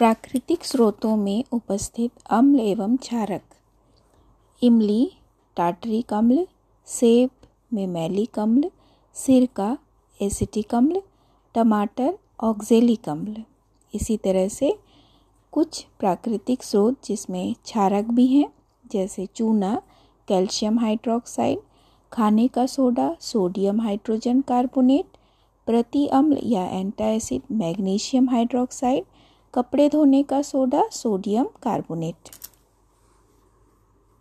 प्राकृतिक स्रोतों में उपस्थित अम्ल एवं क्षारक। इमली, टाटरिक अम्ल, सेब में मैलिक अम्ल, सिरका, एसिटिक अम्ल, टमाटर, ऑक्जेलिक अम्ल। इसी तरह से कुछ प्राकृतिक स्रोत जिसमें क्षारक भी हैं, जैसे चूना, कैल्शियम हाइड्रोक्साइड, खाने का सोडा, सोडियम हाइड्रोजन कार्बोनेट, प्रति अम्ल या एंटासिड मैग्नीशियम हाइड्रोक्साइड कपड़े धोने का सोडा सोडियम कार्बोनेट।